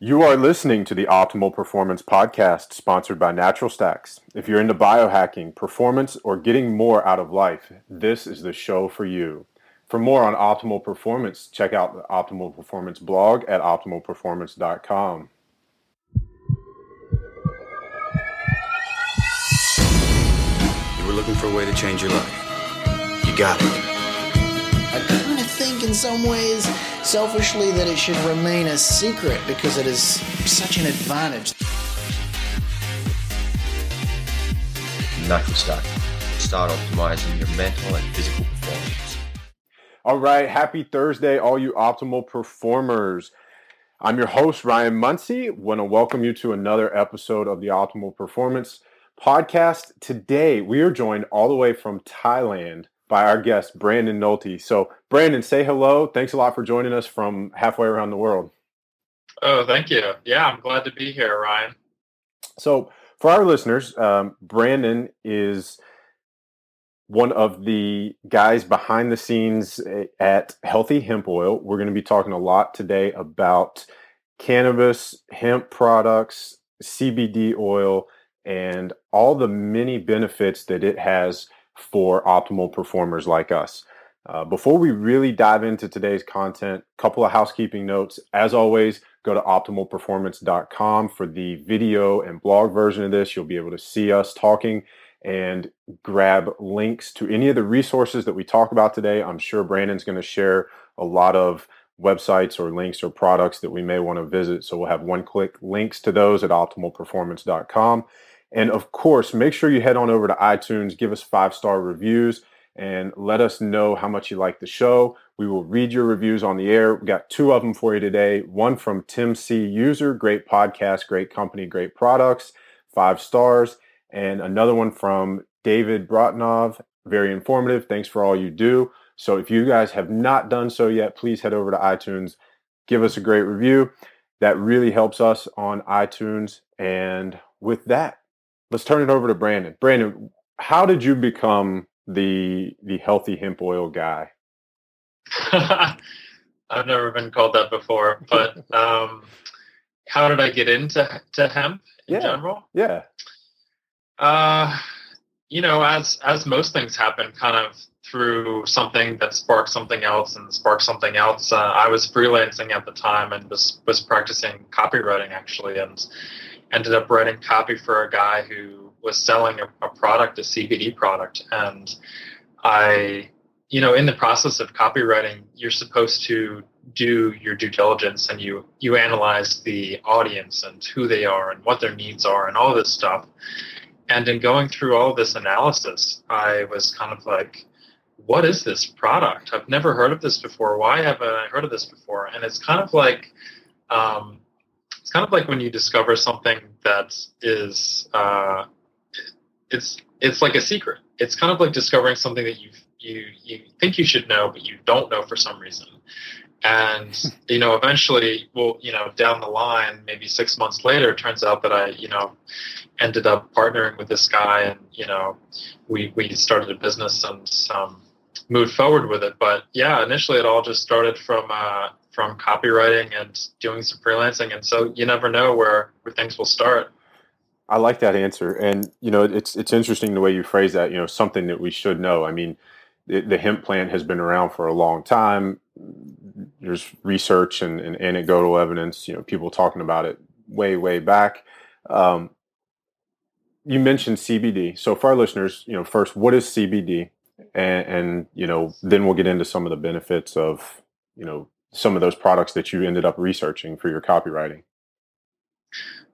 You are listening to the Optimal Performance Podcast, sponsored by Natural Stacks. If you're into biohacking, performance, or getting more out of life, this is the show for you. For more on optimal performance, check out the Optimal Performance blog at optimalperformance.com. You were looking for a way to change your life. You got it. I kind of think, in some ways, selfishly, that it should remain a secret because it is such an advantage. Natural Stack. Start optimizing your mental and physical performance. All right, happy Thursday, all you optimal performers. I'm your host, Ryan Munsey. Want to welcome you to another episode of the Optimal Performance Podcast. Today, we are joined all the way from Thailand by our guest, Brandon Nolte. So, Brandon, say hello. Thanks a lot for joining us from halfway around the world. Oh, thank you. Yeah, I'm glad to be here, Ryan. So, for our listeners, um, Brandon is one of the guys behind the scenes at Healthy Hemp Oil. We're going to be talking a lot today about cannabis, hemp products, CBD oil, and all the many benefits that it has for optimal performers like us. Uh, before we really dive into today's content, a couple of housekeeping notes. As always, go to optimalperformance.com for the video and blog version of this. You'll be able to see us talking and grab links to any of the resources that we talk about today. I'm sure Brandon's going to share a lot of websites or links or products that we may want to visit. So we'll have one click links to those at optimalperformance.com. And of course, make sure you head on over to iTunes, give us five star reviews, and let us know how much you like the show. We will read your reviews on the air. We got two of them for you today. One from Tim C. User, great podcast, great company, great products, five stars. And another one from David Bratnov, very informative. Thanks for all you do. So if you guys have not done so yet, please head over to iTunes, give us a great review. That really helps us on iTunes. And with that, let's turn it over to Brandon. Brandon, how did you become the the healthy hemp oil guy? I've never been called that before, but um, how did I get into to hemp in yeah. general? Yeah. Uh, you know, as as most things happen, kind of through something that sparked something else and sparked something else. Uh, I was freelancing at the time and was was practicing copywriting actually, and ended up writing copy for a guy who was selling a, a product, a CBD product, and I, you know, in the process of copywriting, you're supposed to do your due diligence and you you analyze the audience and who they are and what their needs are and all this stuff. And in going through all this analysis, I was kind of like, what is this product? I've never heard of this before. Why haven't I heard of this before? And it's kind of like um, it's kind of like when you discover something that is uh, it's it's like a secret. It's kind of like discovering something that you you you think you should know, but you don't know for some reason. And you know, eventually, well, you know, down the line, maybe six months later, it turns out that I, you know, ended up partnering with this guy, and you know, we we started a business and um, moved forward with it. But yeah, initially, it all just started from uh, from copywriting and doing some freelancing. And so you never know where, where things will start. I like that answer. And, you know, it's, it's interesting the way you phrase that, you know, something that we should know. I mean, the, the hemp plant has been around for a long time. There's research and, and, anecdotal evidence, you know, people talking about it way, way back. Um, you mentioned CBD. So for our listeners, you know, first, what is CBD? And, and, you know, then we'll get into some of the benefits of, you know, some of those products that you ended up researching for your copywriting?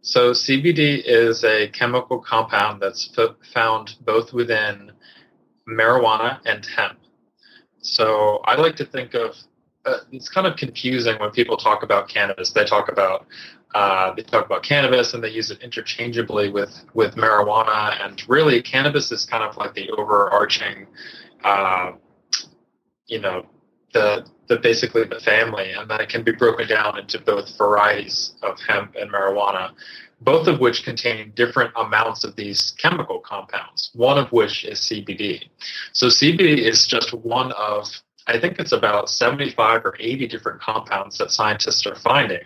So, CBD is a chemical compound that's found both within marijuana and hemp. So, I like to think of uh, it's kind of confusing when people talk about cannabis. They talk about uh, they talk about cannabis and they use it interchangeably with with marijuana. And really, cannabis is kind of like the overarching, uh, you know, the the basically the family, and then it can be broken down into both varieties of hemp and marijuana, both of which contain different amounts of these chemical compounds. One of which is CBD. So CBD is just one of I think it's about 75 or 80 different compounds that scientists are finding.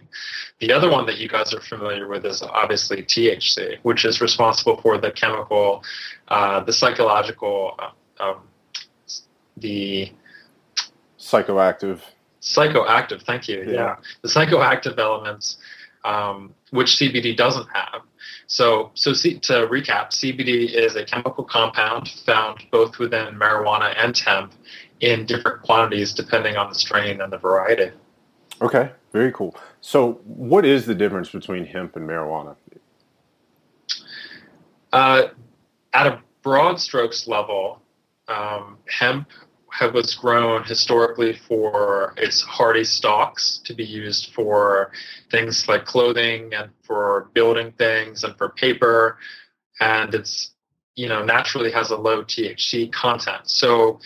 The other one that you guys are familiar with is obviously THC, which is responsible for the chemical, uh, the psychological, uh, um, the psychoactive. Psychoactive, thank you. Yeah. yeah. The psychoactive elements, um, which CBD doesn't have. So, so C, to recap, CBD is a chemical compound found both within marijuana and hemp in different quantities depending on the strain and the variety. Okay, very cool. So, what is the difference between hemp and marijuana? Uh, at a broad strokes level, um, hemp was grown historically for its hardy stalks to be used for things like clothing and for building things and for paper, and it's you know naturally has a low THC content. So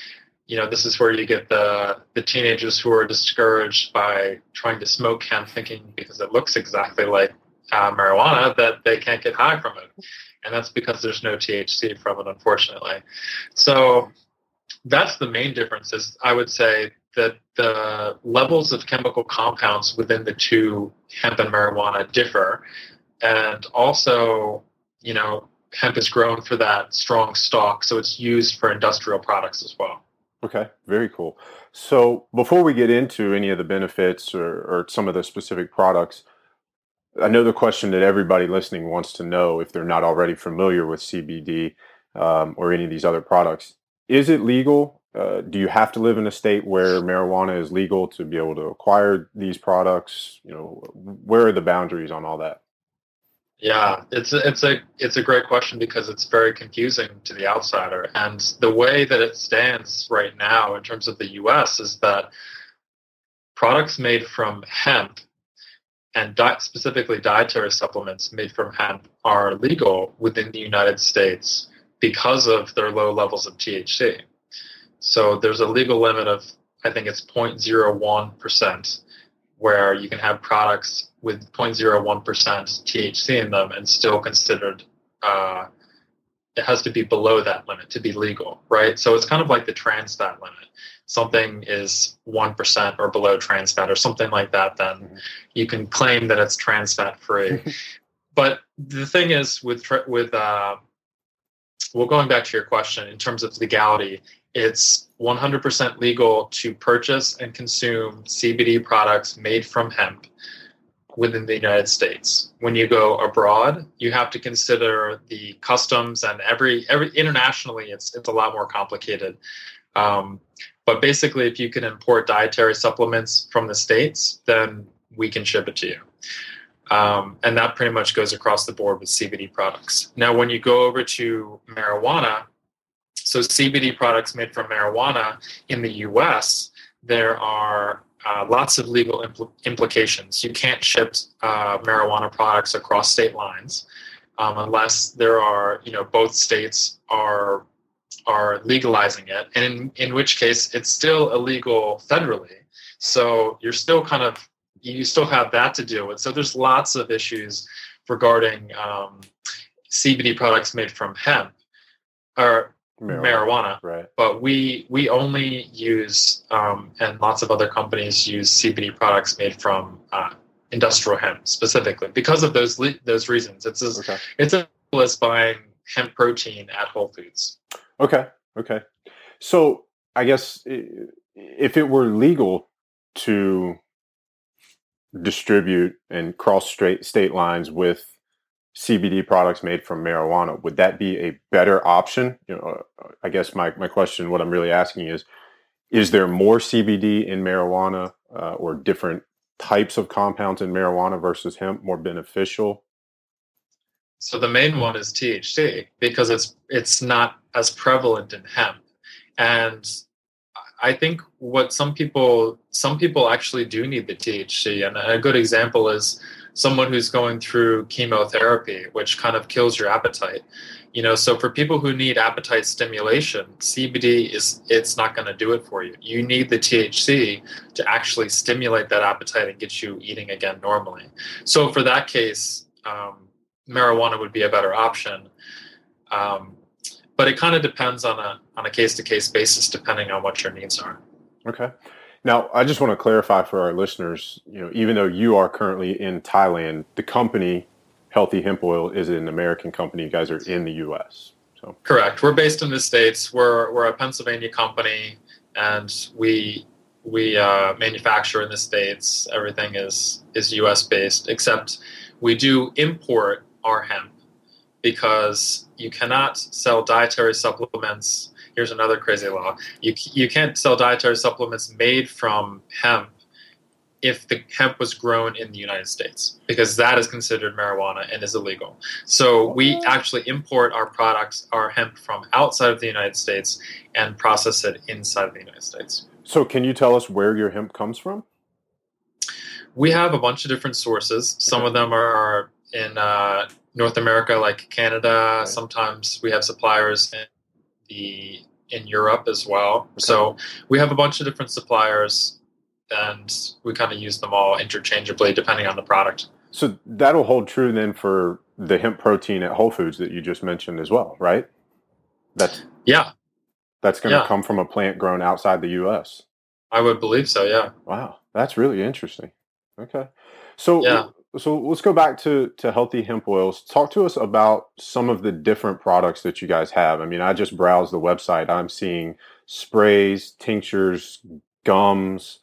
you know this is where you get the the teenagers who are discouraged by trying to smoke hemp, thinking because it looks exactly like uh, marijuana that they can't get high from it, and that's because there's no THC from it, unfortunately. So that's the main difference. Is I would say that the levels of chemical compounds within the two hemp and marijuana differ, and also, you know, hemp is grown for that strong stalk, so it's used for industrial products as well. Okay, very cool. So before we get into any of the benefits or, or some of the specific products, I know the question that everybody listening wants to know if they're not already familiar with CBD um, or any of these other products is it legal? Uh, do you have to live in a state where marijuana is legal to be able to acquire these products? You know, where are the boundaries on all that? Yeah, it's a, it's a it's a great question because it's very confusing to the outsider. And the way that it stands right now in terms of the U.S. is that products made from hemp and di- specifically dietary supplements made from hemp are legal within the United States because of their low levels of THC. So there's a legal limit of, I think it's 0.01%, where you can have products with 0.01% THC in them and still considered, uh, it has to be below that limit to be legal, right? So it's kind of like the trans fat limit. Something is 1% or below trans fat or something like that, then mm-hmm. you can claim that it's trans fat free. but the thing is with, with, uh, well, going back to your question, in terms of legality, it's 100% legal to purchase and consume CBD products made from hemp within the United States. When you go abroad, you have to consider the customs and every every internationally, it's it's a lot more complicated. Um, but basically, if you can import dietary supplements from the states, then we can ship it to you. Um, and that pretty much goes across the board with CBD products. Now, when you go over to marijuana, so CBD products made from marijuana in the US, there are uh, lots of legal impl- implications. You can't ship uh, marijuana products across state lines um, unless there are, you know, both states are are legalizing it, and in, in which case it's still illegal federally. So you're still kind of you still have that to deal with. So there's lots of issues regarding um, CBD products made from hemp or marijuana. marijuana. Right. But we we only use um, and lots of other companies use CBD products made from uh, industrial hemp specifically because of those le- those reasons. It's as okay. it's as buying hemp protein at Whole Foods. Okay. Okay. So I guess if it were legal to distribute and cross straight state lines with CBD products made from marijuana, would that be a better option? You know, I guess my, my question, what I'm really asking is, is there more CBD in marijuana uh, or different types of compounds in marijuana versus hemp more beneficial? So the main one is THC because it's it's not as prevalent in hemp, and I think what some people some people actually do need the THC, and a good example is someone who's going through chemotherapy, which kind of kills your appetite. You know, so for people who need appetite stimulation, CBD is it's not going to do it for you. You need the THC to actually stimulate that appetite and get you eating again normally. So for that case, um, marijuana would be a better option. Um, but it kind of depends on a on a case to case basis depending on what your needs are. Okay. Now, I just want to clarify for our listeners, you know, even though you are currently in Thailand, the company Healthy Hemp Oil is an American company. You guys are in the US. So Correct. We're based in the states. We're we're a Pennsylvania company and we we uh, manufacture in the states. Everything is is U.S. based, except we do import our hemp because you cannot sell dietary supplements. Here's another crazy law: you you can't sell dietary supplements made from hemp if the hemp was grown in the United States because that is considered marijuana and is illegal. So we actually import our products, our hemp from outside of the United States and process it inside of the United States. So, can you tell us where your hemp comes from? We have a bunch of different sources. Some of them are in uh, North America, like Canada. Right. Sometimes we have suppliers in the in Europe as well. Okay. So we have a bunch of different suppliers, and we kind of use them all interchangeably depending on the product. So that'll hold true then for the hemp protein at Whole Foods that you just mentioned as well, right? That's yeah. That's going to yeah. come from a plant grown outside the U.S. I would believe so. Yeah. Wow, that's really interesting. Okay, so yeah. So let's go back to to healthy hemp oils. Talk to us about some of the different products that you guys have. I mean, I just browsed the website. I'm seeing sprays, tinctures, gums.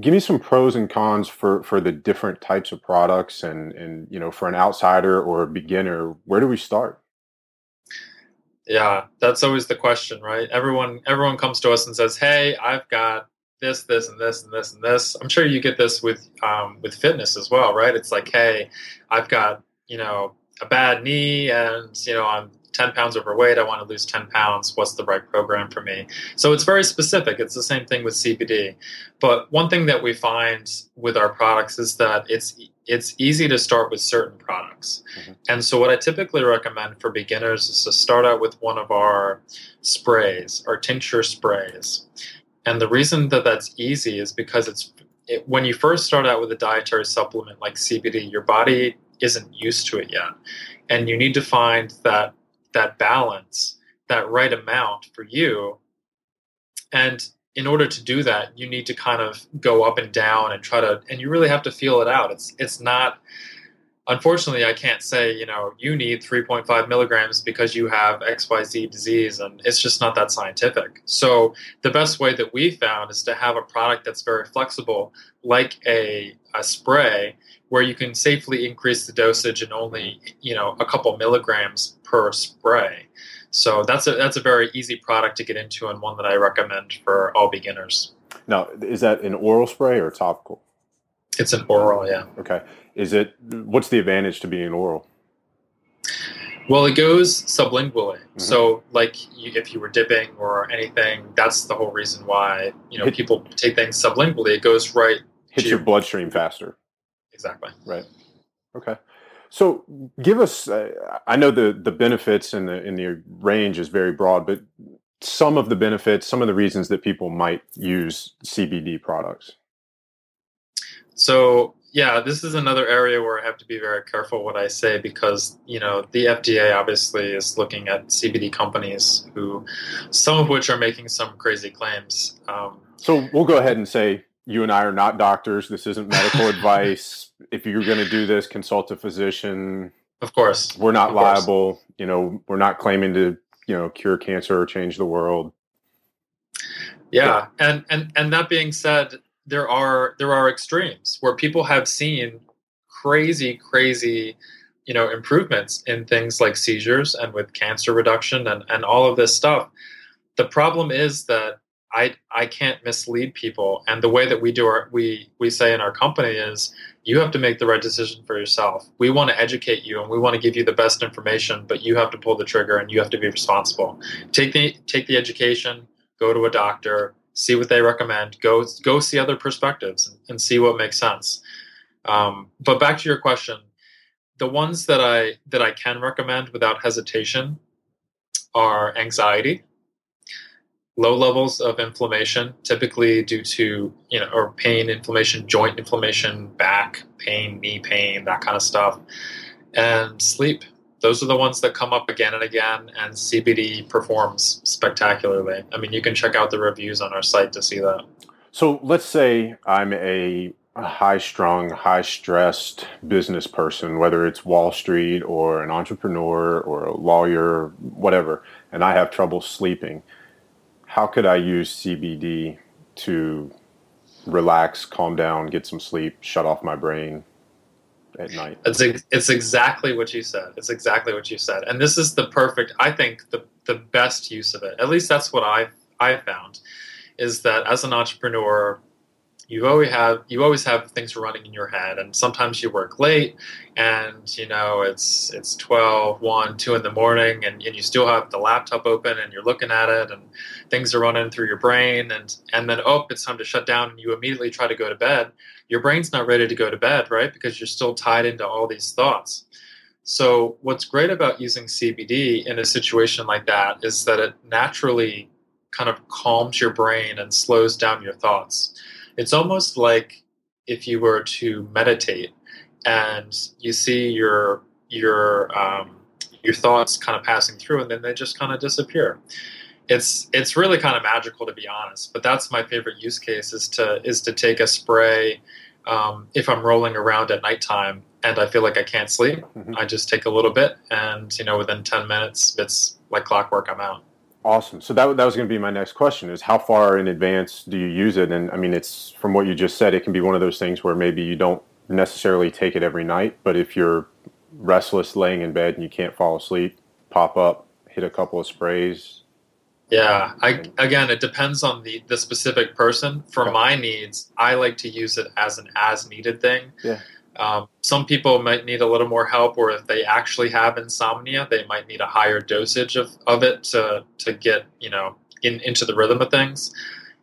Give me some pros and cons for for the different types of products, and and you know, for an outsider or a beginner, where do we start? Yeah, that's always the question, right? Everyone everyone comes to us and says, "Hey, I've got this, this, and this, and this, and this." I'm sure you get this with um, with fitness as well, right? It's like, "Hey, I've got you know a bad knee, and you know I'm 10 pounds overweight, I want to lose 10 pounds. What's the right program for me? So it's very specific. It's the same thing with CBD. But one thing that we find with our products is that it's it's easy to start with certain products. Mm-hmm. And so what I typically recommend for beginners is to start out with one of our sprays, our tincture sprays. And the reason that that's easy is because it's it, when you first start out with a dietary supplement like CBD, your body isn't used to it yet. And you need to find that that balance, that right amount for you. And in order to do that, you need to kind of go up and down and try to, and you really have to feel it out. It's it's not. Unfortunately, I can't say you know you need 3.5 milligrams because you have X Y Z disease, and it's just not that scientific. So the best way that we found is to have a product that's very flexible, like a a spray, where you can safely increase the dosage and only you know a couple milligrams per spray. So that's a that's a very easy product to get into and one that I recommend for all beginners. Now, is that an oral spray or topical? It's an oral, yeah. Okay. Is it what's the advantage to being oral? Well, it goes sublingually. Mm-hmm. So, like, you, if you were dipping or anything, that's the whole reason why you know Hit, people take things sublingually. It goes right hits your bloodstream faster. Exactly. Right. Okay. So give us. Uh, I know the the benefits and the in the range is very broad, but some of the benefits, some of the reasons that people might use CBD products. So yeah, this is another area where I have to be very careful what I say because you know the FDA obviously is looking at CBD companies who, some of which are making some crazy claims. Um, so we'll go ahead and say you and I are not doctors. This isn't medical advice. If you're going to do this, consult a physician. Of course. We're not of liable. Course. You know, we're not claiming to, you know, cure cancer or change the world. Yeah. yeah. And and and that being said, there are there are extremes where people have seen crazy crazy you know improvements in things like seizures and with cancer reduction and and all of this stuff. The problem is that I I can't mislead people. And the way that we do our we we say in our company is you have to make the right decision for yourself. We want to educate you and we want to give you the best information, but you have to pull the trigger and you have to be responsible. Take the take the education, go to a doctor, see what they recommend, go go see other perspectives and, see what makes sense. Um, but back to your question, the ones that I that I can recommend without hesitation are anxiety low levels of inflammation, typically due to you know or pain, inflammation, joint inflammation, back pain, knee pain, that kind of stuff, and sleep. Those are the ones that come up again and again, and CBD performs spectacularly. I mean, you can check out the reviews on our site to see that. So let's say I'm a high strung, high stressed business person, whether it's Wall Street or an entrepreneur or a lawyer, whatever, and I have trouble sleeping. How could I use CBD to relax, calm down, get some sleep, shut off my brain at night? It's, it's exactly what you said. It's exactly what you said. And this is the perfect, I think, the, the best use of it. At least that's what I, I found is that as an entrepreneur, you always have you always have things running in your head and sometimes you work late and you know it's it's 12 1 2 in the morning and, and you still have the laptop open and you're looking at it and things are running through your brain and and then oh it's time to shut down and you immediately try to go to bed. Your brain's not ready to go to bed right because you're still tied into all these thoughts. So what's great about using cbd in a situation like that is that it naturally kind of calms your brain and slows down your thoughts it's almost like if you were to meditate and you see your your um, your thoughts kind of passing through and then they just kind of disappear it's it's really kind of magical to be honest but that's my favorite use case is to is to take a spray um, if i'm rolling around at nighttime and i feel like i can't sleep mm-hmm. i just take a little bit and you know within 10 minutes it's like clockwork i'm out Awesome. So that that was going to be my next question: is how far in advance do you use it? And I mean, it's from what you just said, it can be one of those things where maybe you don't necessarily take it every night, but if you're restless, laying in bed, and you can't fall asleep, pop up, hit a couple of sprays. Yeah, um, I again, it depends on the the specific person. For okay. my needs, I like to use it as an as needed thing. Yeah. Um, some people might need a little more help, or if they actually have insomnia, they might need a higher dosage of, of it to, to get you know in, into the rhythm of things.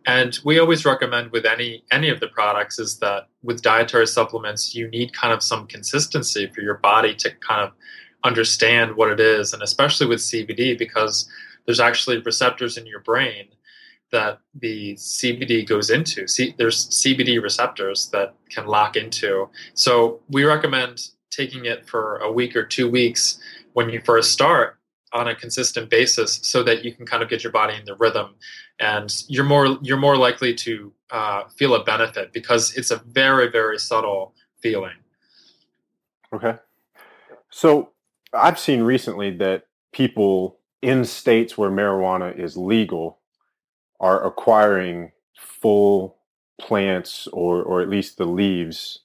And we always recommend with any any of the products is that with dietary supplements, you need kind of some consistency for your body to kind of understand what it is, and especially with CBD because there's actually receptors in your brain that the CBD goes into. See, there's CBD receptors that can lock into. So we recommend taking it for a week or two weeks when you first start on a consistent basis, so that you can kind of get your body in the rhythm, and you're more you're more likely to uh, feel a benefit because it's a very very subtle feeling. Okay, so I've seen recently that people in states where marijuana is legal are acquiring full plants or or at least the leaves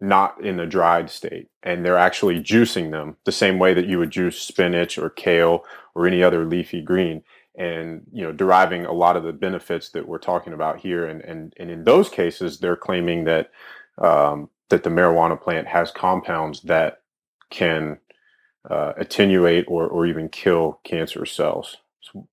not in a dried state and they're actually juicing them the same way that you would juice spinach or kale or any other leafy green and you know deriving a lot of the benefits that we're talking about here and and, and in those cases they're claiming that um, that the marijuana plant has compounds that can uh, attenuate or, or even kill cancer cells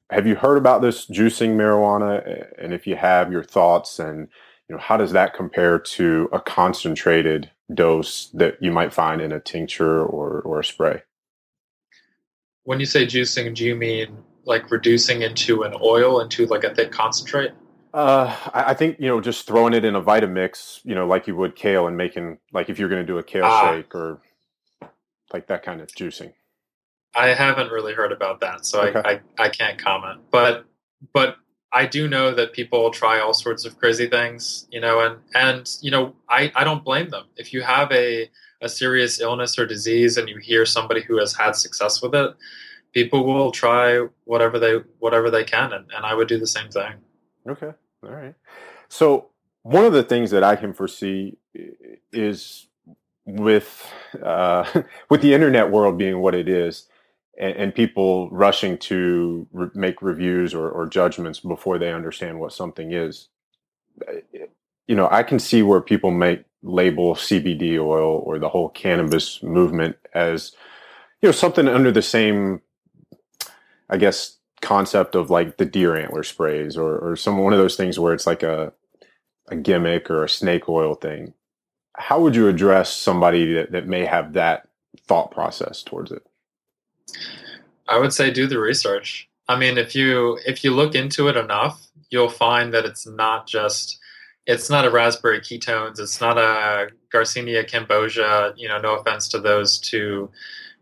have you heard about this juicing marijuana? And if you have, your thoughts and you know how does that compare to a concentrated dose that you might find in a tincture or or a spray? When you say juicing, do you mean like reducing into an oil into like a thick concentrate? Uh, I think you know just throwing it in a Vitamix, you know, like you would kale, and making like if you're going to do a kale ah. shake or like that kind of juicing. I haven't really heard about that, so okay. I, I, I can't comment. But but I do know that people try all sorts of crazy things, you know, and and you know I I don't blame them. If you have a a serious illness or disease and you hear somebody who has had success with it, people will try whatever they whatever they can, and, and I would do the same thing. Okay, all right. So one of the things that I can foresee is with uh, with the internet world being what it is and, and people rushing to re- make reviews or, or judgments before they understand what something is. You know, I can see where people make label CBD oil or the whole cannabis movement as you know something under the same, I guess, concept of like the deer antler sprays or or some one of those things where it's like a a gimmick or a snake oil thing. How would you address somebody that, that may have that thought process towards it? I would say do the research. I mean, if you if you look into it enough, you'll find that it's not just it's not a raspberry ketones, it's not a Garcinia cambogia. You know, no offense to those two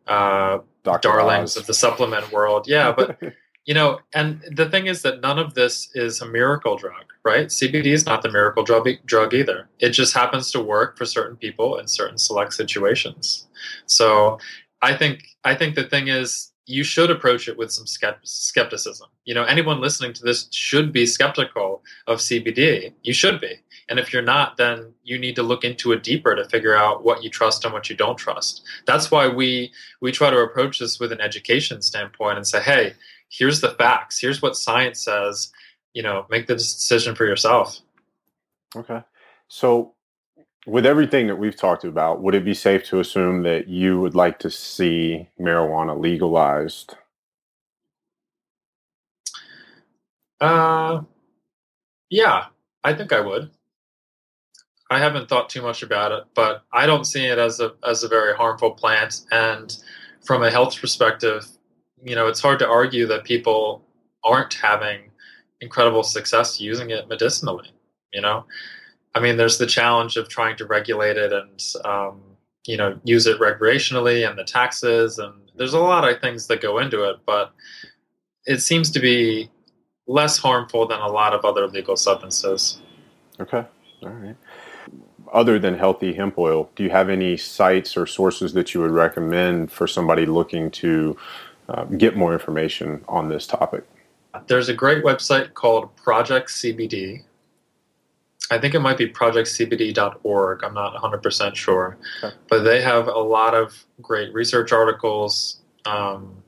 uh, Dr. darlings Oz. of the supplement world. Yeah, but you know, and the thing is that none of this is a miracle drug, right? CBD is not the miracle drug, drug either. It just happens to work for certain people in certain select situations. So, I think I think the thing is you should approach it with some skepticism. You know, anyone listening to this should be skeptical of CBD. You should be. And if you're not, then you need to look into it deeper to figure out what you trust and what you don't trust. That's why we we try to approach this with an education standpoint and say, "Hey, here's the facts. Here's what science says. You know, make the decision for yourself." Okay. So, with everything that we've talked about, would it be safe to assume that you would like to see marijuana legalized? Uh, yeah, I think I would. I haven't thought too much about it, but I don't see it as a as a very harmful plant. And from a health perspective, you know, it's hard to argue that people aren't having incredible success using it medicinally. You know, I mean, there's the challenge of trying to regulate it and um, you know use it recreationally and the taxes and there's a lot of things that go into it, but it seems to be less harmful than a lot of other legal substances. Okay. All right. Other than healthy hemp oil, do you have any sites or sources that you would recommend for somebody looking to uh, get more information on this topic? There's a great website called Project CBD. I think it might be projectcbd.org. I'm not 100% sure. Okay. But they have a lot of great research articles. Um,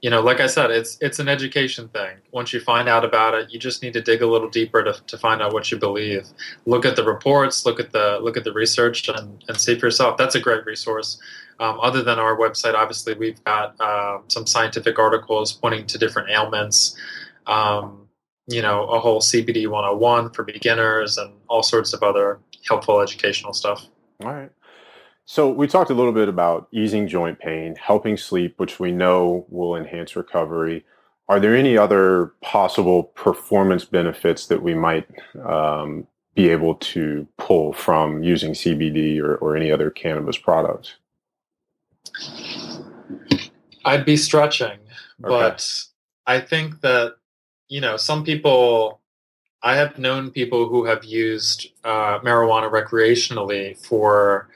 you know, like I said, it's it's an education thing. Once you find out about it, you just need to dig a little deeper to, to find out what you believe. Look at the reports, look at the look at the research, and, and see for yourself. That's a great resource. Um, other than our website, obviously, we've got uh, some scientific articles pointing to different ailments. Um, you know, a whole CBD 101 for beginners and all sorts of other helpful educational stuff. All right. So we talked a little bit about easing joint pain, helping sleep, which we know will enhance recovery. Are there any other possible performance benefits that we might um, be able to pull from using CBD or, or any other cannabis products? I'd be stretching, but I think that you know some people. I have known people who have used uh, marijuana recreationally for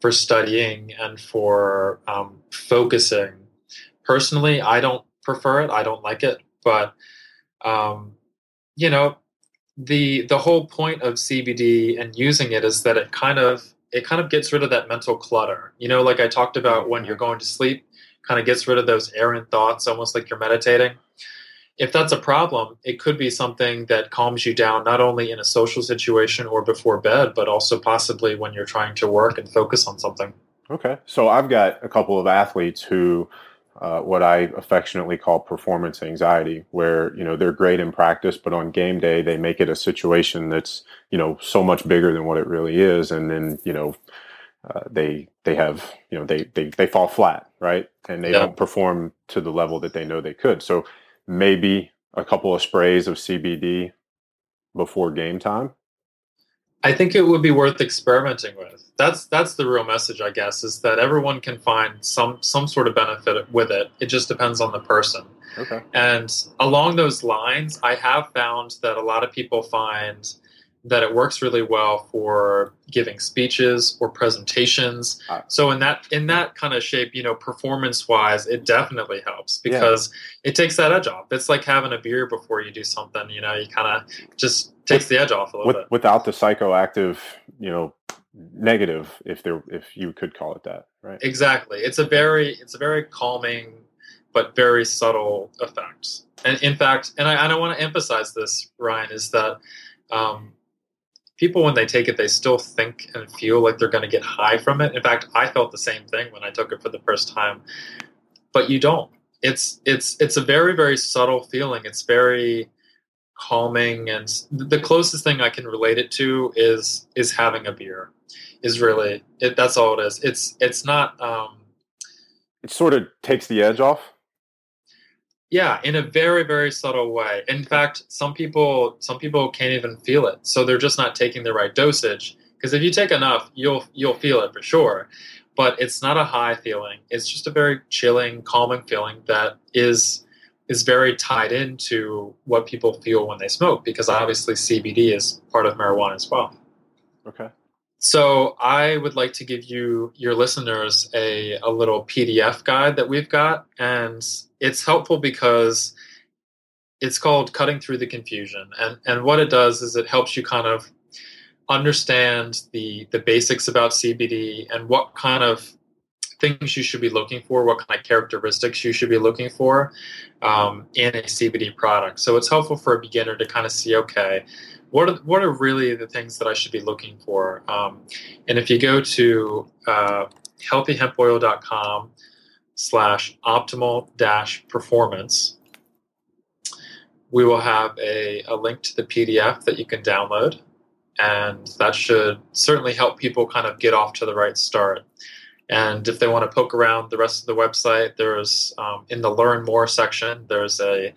for studying and for um, focusing. Personally, I don't prefer it. I don't like it, but um, you know, the the whole point of CBD and using it is that it kind of it kind of gets rid of that mental clutter. You know, like I talked about when you're going to sleep, kind of gets rid of those errant thoughts, almost like you're meditating. If that's a problem, it could be something that calms you down not only in a social situation or before bed, but also possibly when you're trying to work and focus on something. Okay. So I've got a couple of athletes who, uh, what I affectionately call performance anxiety, where, you know, they're great in practice, but on game day, they make it a situation that's, you know, so much bigger than what it really is. And then, you know, uh, they they have you know they they they fall flat right and they Yeah. don't perform to the level that they know they could so maybe a couple of sprays of cbd before game time I think it would be worth experimenting with. That's that's the real message, I guess, is that everyone can find some some sort of benefit with it. It just depends on the person. okay And along those lines, I have found that a lot of people find that it works really well for giving speeches or presentations. Ah. So in that in that kind of shape, you know, performance wise, it definitely helps Yeah. because it takes that edge off. It's like having a beer before you do something. You know, you kind of just takes the edge off a little With, bit. without the psychoactive you know negative if there if you could call it that right Exactly. It's a very it's a very calming but very subtle effect. And in fact, and I, and I want to emphasize this, Ryan, is that um, people when they take it, they still think and feel like they're going to get high from it. In fact, I felt the same thing when I took it for the first time, but you don't. It's it's it's a very very subtle feeling. It's very calming, and the closest thing I can relate it to is is having a beer. Is really it, that's all it is. It's it's not. Um, it sort of takes the edge off yeah in a very very subtle way in fact some people some people can't even feel it so they're just not taking the right dosage because if you take enough you'll you'll feel it for sure but it's not a high feeling. It's just a very chilling, calming feeling that is is very tied into what people feel when they smoke because obviously CBD is part of marijuana as well. Okay. So I would like to give you your listeners a, a little PDF guide that we've got, and it's helpful because it's called Cutting Through the Confusion. And and what it does is it helps you kind of understand the the basics about CBD and what kind of things you should be looking for, what kind of characteristics you should be looking for um, in a CBD product. So it's helpful for a beginner to kind of see, okay, what are, what are really the things that I should be looking for? Um, and if you go to uh, healthyhempoil.com slash optimal dash performance, we will have a, a link to the PDF that you can download. And that should certainly help people kind of get off to the right start. And if they want to poke around the rest of the website, there's um, in the Learn More section, there's a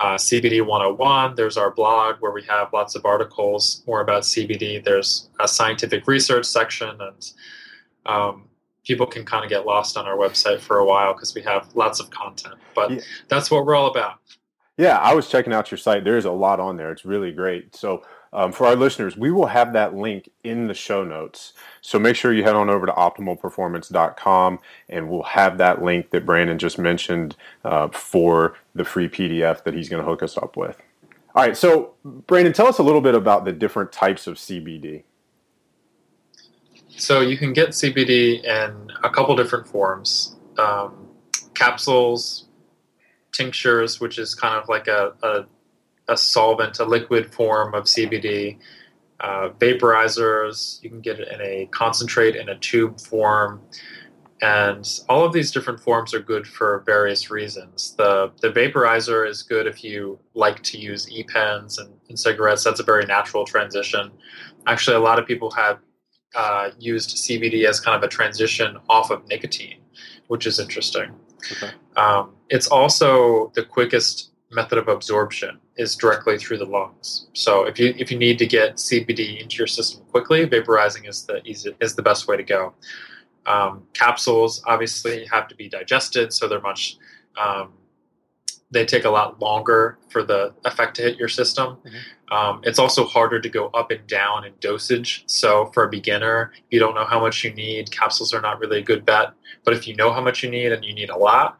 uh, CBD 101. There's our blog where we have lots of articles more about CBD. There's a scientific research section, and um, people can kind of get lost on our website for a while because we have lots of content. But yeah. that's what we're all about. Yeah, I was checking out your site. There's a lot on there. It's really great. So um, for our listeners, we will have that link in the show notes. So make sure you head on over to optimalperformance.com and we'll have that link that Brandon just mentioned uh, for the free PDF that he's going to hook us up with. All right, so Brandon, tell us a little bit about the different types of CBD. So you can get CBD in a couple different forms um, capsules, tinctures, which is kind of like a, a a solvent, a liquid form of CBD. Uh, vaporizers, you can get it in a concentrate in a tube form. And all of these different forms are good for various reasons. The, the vaporizer is good if you like to use e pens and, and cigarettes. That's a very natural transition. Actually, a lot of people have uh, used CBD as kind of a transition off of nicotine, which is interesting. Okay. Um, it's also the quickest method of absorption is directly through the lungs. So if you if you need to get CBD into your system quickly, vaporizing is the easy, is the best way to go. Um, capsules obviously have to be digested, so they're much um, they take a lot longer for the effect to hit your system. Mm-hmm. Um, it's also harder to go up and down in dosage. So for a beginner, you don't know how much you need. Capsules are not really a good bet. But if you know how much you need and you need a lot,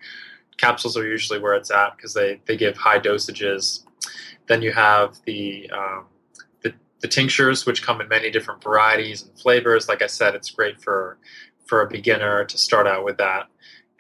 capsules are usually where it's at because they, they give high dosages. Then you have the, um, the the tinctures, which come in many different varieties and flavors. Like I said, it's great for for a beginner to start out with that.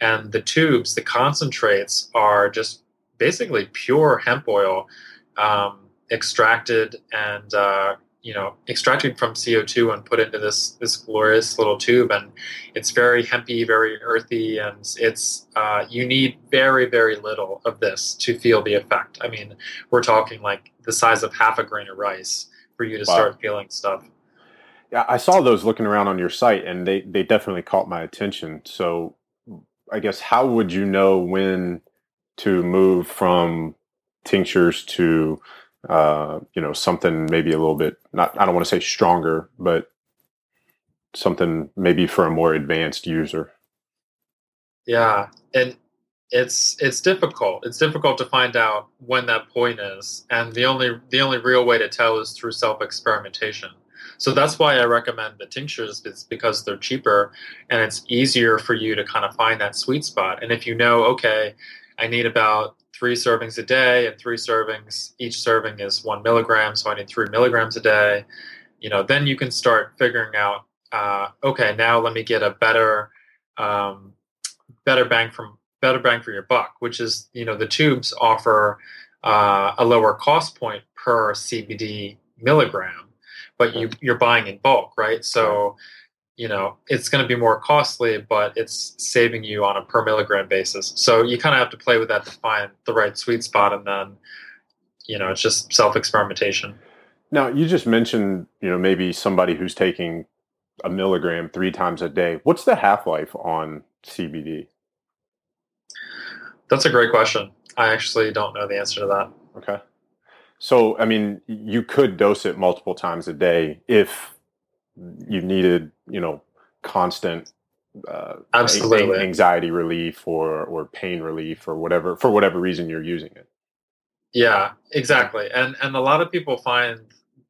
And the tubes, the concentrates, are just basically pure hemp oil um, extracted and uh, you know extracted from CO2 and put into this this glorious little tube. And it's very hempy very earthy and it's uh, you need very very little of this to feel the effect. I mean we're talking like the size of half a grain of rice for you to wow. start feeling stuff. Yeah I saw those looking around on your site and they they definitely caught my attention. So I guess how would you know when to move from tinctures to uh, you know, something maybe a little bit not I don't want to say stronger, but something maybe for a more advanced user. Yeah, and it's it's difficult. It's difficult to find out when that point is, and the only the only real way to tell is through self experimentation. So that's why I recommend the tinctures. It's because they're cheaper and it's easier for you to kind of find that sweet spot. And if you know, okay, I need about three servings a day, and three servings, each serving is one milligram, so I need three milligrams a day. You know, then you can start figuring out, uh, okay, now let me get a better, um, better bang from better bang for your buck, which is you know the tubes offer uh, a lower cost point per CBD milligram, but you you're buying in bulk, right? So you know it's going to be more costly but it's saving you on a per milligram basis. So you kind of have to play with that to find the right sweet spot and then you know it's just self experimentation now you just mentioned you know maybe somebody who's taking a milligram three times a day. What's the half-life on cbd that's a great question. I actually don't know the answer to that. Okay. So i mean you could dose it multiple times a day if you needed, you know, constant uh, Absolutely. anxiety relief or or pain relief or whatever for whatever reason you're using it. Yeah, exactly. And and a lot of people find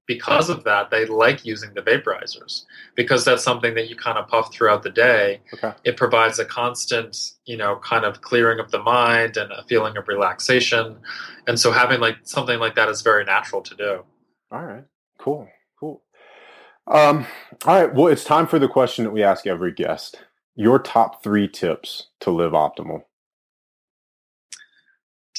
because of that they like using the vaporizers because that's something that you kind of puff throughout the day. Okay. It provides a constant, you know, kind of clearing of the mind and a feeling of relaxation. And so having like something like that is very natural to do. All right. Cool. Um, all right. Well, it's time for the question that we ask every guest. Your top three tips to live optimal.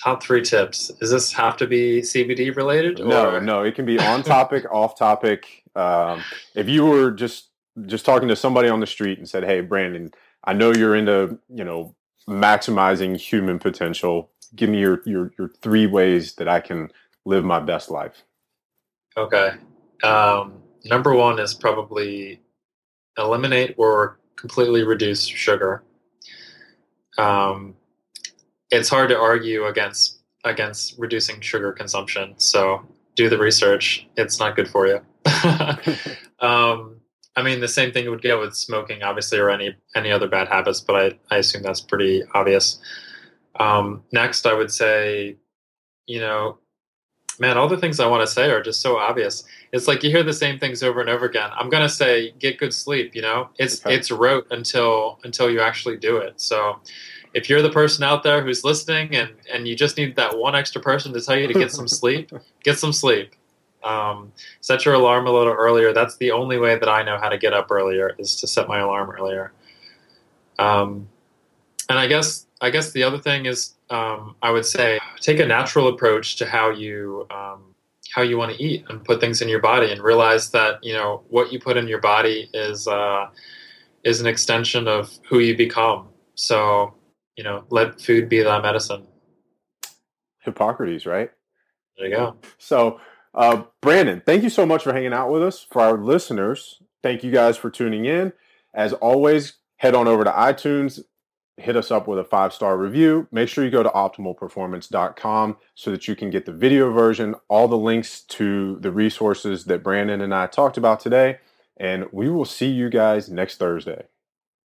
Top three tips. Does this have to be CBD related? No, or? no. It can be on topic, off topic. Um, if you were just just talking to somebody on the street and said, "Hey, Brandon, I know you're into you know maximizing human potential. Give me your your your three ways that I can live my best life." Okay. Um, number one is probably eliminate or completely reduce sugar. Um, it's hard to argue against against reducing sugar consumption. So do the research. It's not good for you. um, I mean, the same thing would go with smoking, obviously, or any any other bad habits. But I, I assume that's pretty obvious. Um, next, I would say, you know, man, all the things I want to say are just so obvious. It's like you hear the same things over and over again. I'm gonna say, get good sleep. You know, it's Okay. it's rote until until you actually do it. So, if you're the person out there who's listening and and you just need that one extra person to tell you to get some sleep, get some sleep. Um, set your alarm a little earlier. That's the only way that I know how to get up earlier is to set my alarm earlier. Um, and I guess I guess the other thing is um, I would say take a natural approach to how you um, how you want to eat and put things in your body and realize that you know what you put in your body is uh, is an extension of who you become. So you know let food be thy medicine. Hippocrates, right? There you go. So, uh, Brandon, thank you so much for hanging out with us. For our listeners, thank you guys for tuning in. As always, head on over to iTunes, hit us up with a five star review. Make sure you go to optimalperformance.com so that you can get the video version, all the links to the resources that Brandon and I talked about today. And we will see you guys next Thursday.